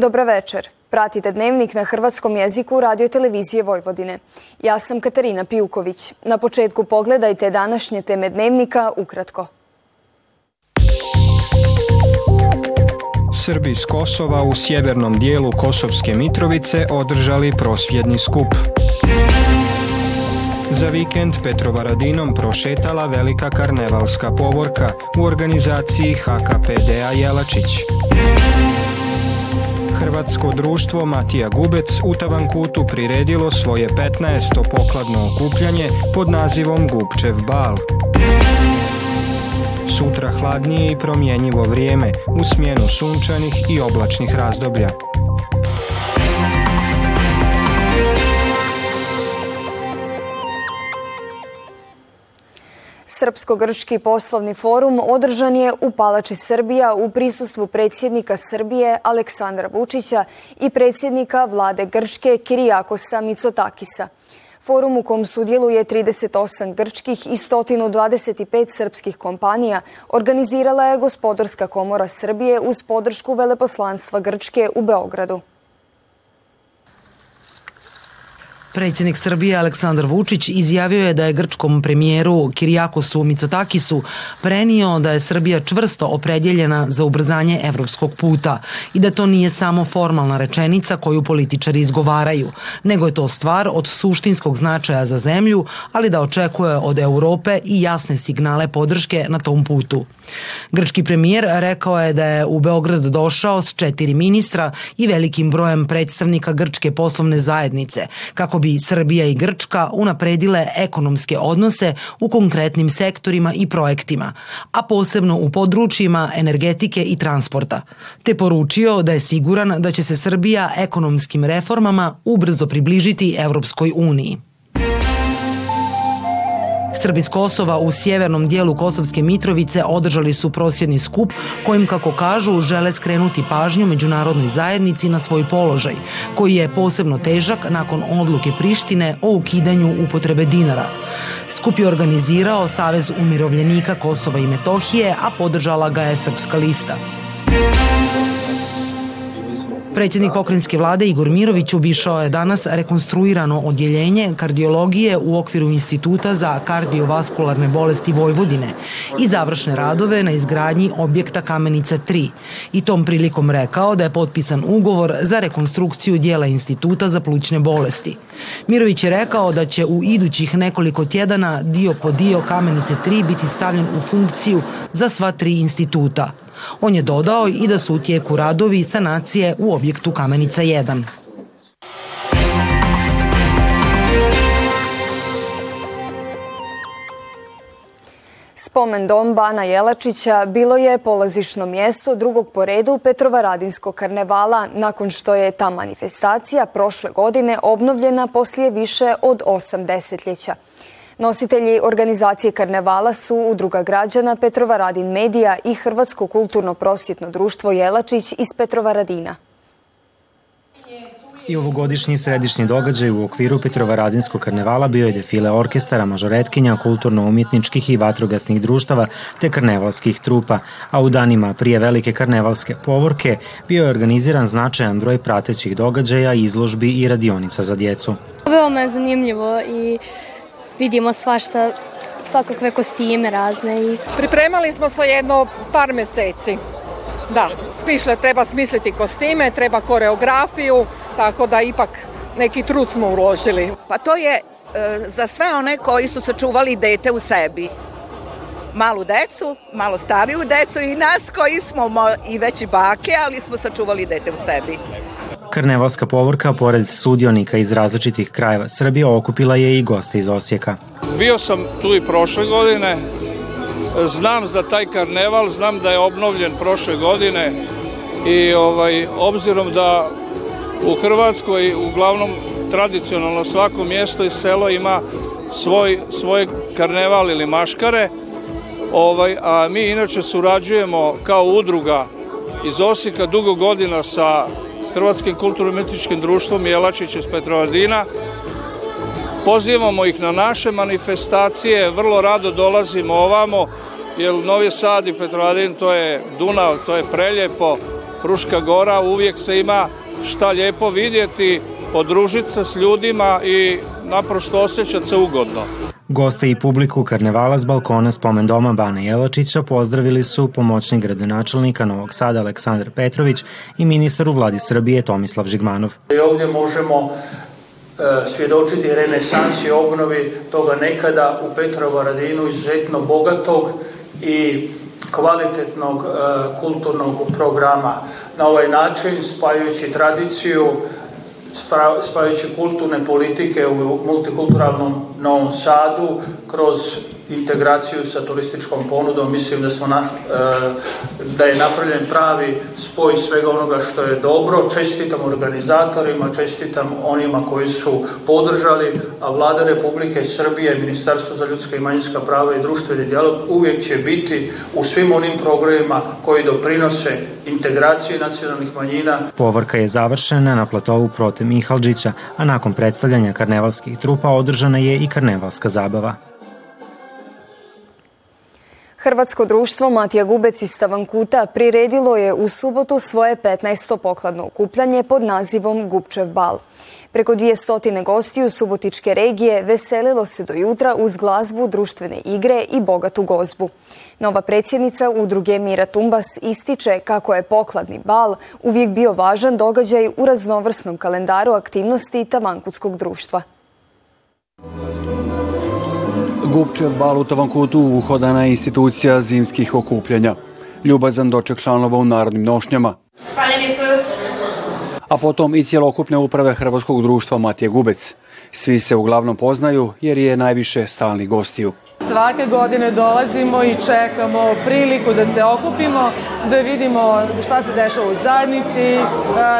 Dobra večer. Pratite dnevnik na hrvatskom jeziku radio televizije Vojvodine. Ja sam Katarina Pijuković. Na početku pogledajte današnje teme dnevnika ukratko. Srbi s Kosova u sjevernom dijelu Kosovske Mitrovice održali prosvjedni skup. Za vikend Petrovaradinom prošetala velika karnevalska povorka u organizaciji HKPD-a Jelačić. Hrvatsko društvo Matija Gubec u Tavankutu priredilo svoje 15. pokladno okupljanje pod nazivom Gupčev bal. Sutra hladnije i promjenjivo vrijeme u smjenu sunčanih i oblačnih razdoblja. Srpsko-grčki poslovni forum održan je u Palači Srbija u prisustvu predsjednika Srbije Aleksandra Vučića i predsjednika vlade Grčke Kirijakosa Mitsotakisa. Forum u kom sudjeluje 38 grčkih i 125 srpskih kompanija organizirala je Gospodarska komora Srbije uz podršku Veleposlanstva Grčke u Beogradu. Predsjednik Srbije Aleksandar Vučić izjavio je da je grčkom premijeru Kirijakosu Mitsotakisu prenio da je Srbija čvrsto opredjeljena za ubrzanje evropskog puta i da to nije samo formalna rečenica koju političari izgovaraju, nego je to stvar od suštinskog značaja za zemlju, ali da očekuje od Europe i jasne signale podrške na tom putu. Grčki premijer rekao je da je u Beograd došao s četiri ministra i velikim brojem predstavnika grčke poslovne zajednice, kako bi Srbija i Grčka unapredile ekonomske odnose u konkretnim sektorima i projektima, a posebno u područjima energetike i transporta, te poručio da je siguran da će se Srbija ekonomskim reformama ubrzo približiti Evropskoj uniji. Srbi s Kosova u sjevernom dijelu Kosovske Mitrovice održali su prosjedni skup kojim, kako kažu, žele skrenuti pažnju međunarodnoj zajednici na svoj položaj, koji je posebno težak nakon odluke Prištine o ukidanju upotrebe dinara. Skup je organizirao Savez umirovljenika Kosova i Metohije, a podržala ga je Srpska lista. Predsjednik pokrenjske vlade Igor Mirović obišao je danas rekonstruirano odjeljenje kardiologije u okviru Instituta za kardiovaskularne bolesti Vojvodine i završne radove na izgradnji objekta Kamenica 3 i tom prilikom rekao da je potpisan ugovor za rekonstrukciju dijela Instituta za plućne bolesti. Mirović je rekao da će u idućih nekoliko tjedana dio po dio Kamenice 3 biti stavljen u funkciju za sva tri instituta. On je dodao i da su u tijeku radovi sanacije u objektu Kamenica 1. Spomen dom Bana Jelačića bilo je polazišno mjesto drugog po redu Petrovaradinskog karnevala nakon što je ta manifestacija prošle godine obnovljena poslije više od osam desetljeća. Nositelji organizacije karnevala su Udruga građana Petrovaradin Medija i Hrvatsko kulturno prosjetno društvo Jelačić iz Petrovaradina. I ovogodišnji središnji događaj u okviru Petrovaradinskog karnevala bio je defile orkestara, mažoretkinja, kulturno-umjetničkih i vatrogasnih društava te karnevalskih trupa, a u danima prije velike karnevalske povorke bio je organiziran značajan broj pratećih događaja, izložbi i radionica za djecu. Veoma je zanimljivo i vidimo svašta, svakakve kostime razne. I... Pripremali smo se jedno par meseci. Da, smišle, treba smisliti kostime, treba koreografiju, tako da ipak neki trud smo uložili. Pa to je e, za sve one koji su sačuvali dete u sebi. Malu decu, malo stariju decu i nas koji smo i veći bake, ali smo sačuvali dete u sebi. Karnevalska povorka, pored sudionika iz različitih krajeva Srbije, okupila je i goste iz Osijeka. Bio sam tu i prošle godine, znam za taj karneval, znam da je obnovljen prošle godine i ovaj, obzirom da u Hrvatskoj uglavnom tradicionalno svako mjesto i selo ima svoj, svoj karneval ili maškare, ovaj, a mi inače surađujemo kao udruga iz Osijeka dugo godina sa Hrvatskim kulturno-umjetničkim društvom Jelačić iz Petrovardina. Pozivamo ih na naše manifestacije, vrlo rado dolazimo ovamo, jer Novi Sad i Petrovardin to je Dunav, to je preljepo, Fruška gora, uvijek se ima šta lijepo vidjeti, podružiti se s ljudima i naprosto osjećati se ugodno. Goste i publiku karnevala s balkona spomen doma Bana Jelačića pozdravili su pomoćnik gradonačelnika Novog Sada Aleksandar Petrović i ministar u vladi Srbije Tomislav Žigmanov. I ovdje možemo e, svjedočiti renesansi obnovi toga nekada u Petrovaradinu izuzetno bogatog i kvalitetnog e, kulturnog programa. Na ovaj način, spajujući tradiciju, spajujući kulturne politike u multikulturalnom Novom Sadu kroz integraciju sa turističkom ponudom, mislim da, smo na, e, da je napravljen pravi spoj svega onoga što je dobro. Čestitam organizatorima, čestitam onima koji su podržali, a vlada Republike Srbije, Ministarstvo za ljudska i manjinska prava i društveni dijalog uvijek će biti u svim onim programima koji doprinose integraciji nacionalnih manjina. Povorka je završena na platovu prote Mihalđića, a nakon predstavljanja karnevalskih trupa održana je i karnevalska zabava. Hrvatsko društvo Matija Gubec iz Stavankuta priredilo je u subotu svoje 15. pokladno okupljanje pod nazivom Gubčev bal. Preko 200 gostiju Subotičke regije veselilo se do jutra uz glazbu, društvene igre i bogatu gozbu. Nova predsjednica udruge Mira Tumbas ističe kako je pokladni bal uvijek bio važan događaj u raznovrsnom kalendaru aktivnosti Tavankutskog društva. Gubčev bal u Tavankutu uhodana je institucija zimskih okupljanja. Ljubazan doček članova u narodnim nošnjama. Hvala Isus! A potom i cijelokupne uprave Hrvatskog društva Matije Gubec. Svi se uglavnom poznaju jer je najviše stalni gostiju. Svake godine dolazimo i čekamo priliku da se okupimo, da vidimo šta se dešava u zajednici,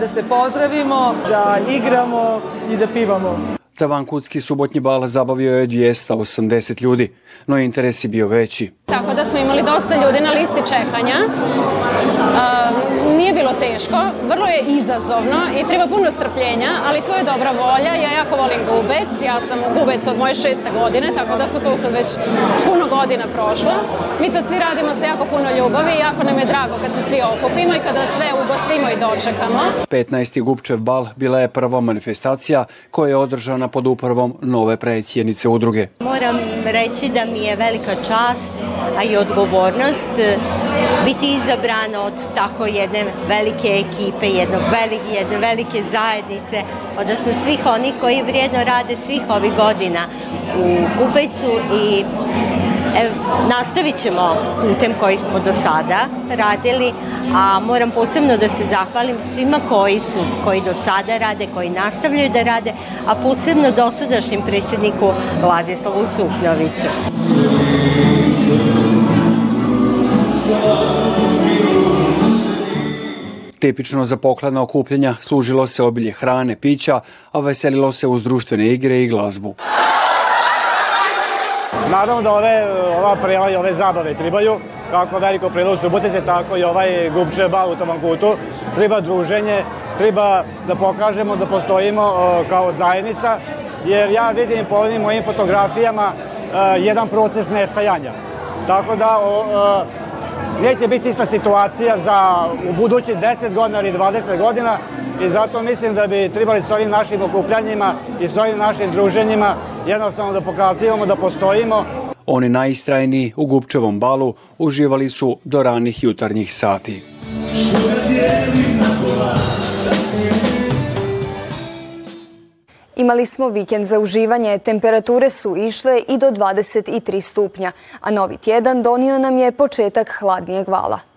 da se pozdravimo, da igramo i da pivamo. Tavankutski subotnji bal zabavio je 280 ljudi, no interes je bio veći. Tako da smo imali dosta ljudi na listi čekanja. Nije bilo teško, vrlo je izazovno i treba puno strpljenja, ali to je dobra volja. Ja jako volim gubec, ja sam gubec od moje šeste godine, tako da su to sad već puno godina prošlo. Mi to svi radimo sa jako puno ljubavi i jako nam je drago kad se svi okupimo i kada sve ugostimo i dočekamo. 15. Gubčev bal bila je prva manifestacija koja je održana pod upravom nove predsjednice udruge. Moram reći da mi je velika čast, a i odgovornost biti izabrana od tako jedne velike ekipe, jednog velike, jedne velike zajednice, odnosno svih onih koji vrijedno rade svih ovih godina u Kupejcu i E, nastavit ćemo putem koji smo do sada radili, a moram posebno da se zahvalim svima koji su, koji do sada rade, koji nastavljaju da rade, a posebno dosadašnjem predsjedniku Vladislavu Suknoviću. Tipično za pokladna okupljanja služilo se obilje hrane, pića, a veselilo se uz društvene igre i glazbu. Naravno da ove, ova prela i ove zabave tribaju, kako veliko prelo Subotice, tako i ovaj gubče bal u Tamankutu. Treba druženje, treba da pokažemo da postojimo o, kao zajednica, jer ja vidim po ovim mojim fotografijama o, jedan proces nestajanja. Tako da o, neće biti ista situacija za u budući 10 godina ili 20 godina i zato mislim da bi trebali s ovim našim okupljanjima i s ovim našim druženjima jednostavno da pokazujemo da postojimo. Oni najistrajniji u Gupčevom balu uživali su do ranih jutarnjih sati. Imali smo vikend za uživanje, temperature su išle i do 23 stupnja, a novi tjedan donio nam je početak hladnijeg vala.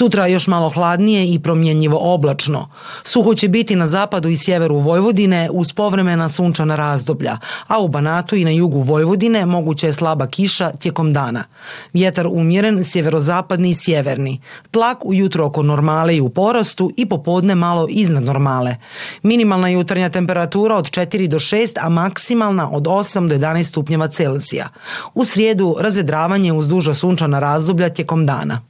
Sutra još malo hladnije i promjenjivo oblačno. Suho će biti na zapadu i sjeveru Vojvodine uz povremena sunčana razdoblja, a u Banatu i na jugu Vojvodine moguće je slaba kiša tijekom dana. Vjetar umjeren, sjeverozapadni i sjeverni. Tlak ujutro oko normale i u porastu i popodne malo iznad normale. Minimalna jutarnja temperatura od 4 do 6, a maksimalna od 8 do 11 stupnjeva Celzija. U srijedu razvedravanje uz duža sunčana razdoblja tijekom dana.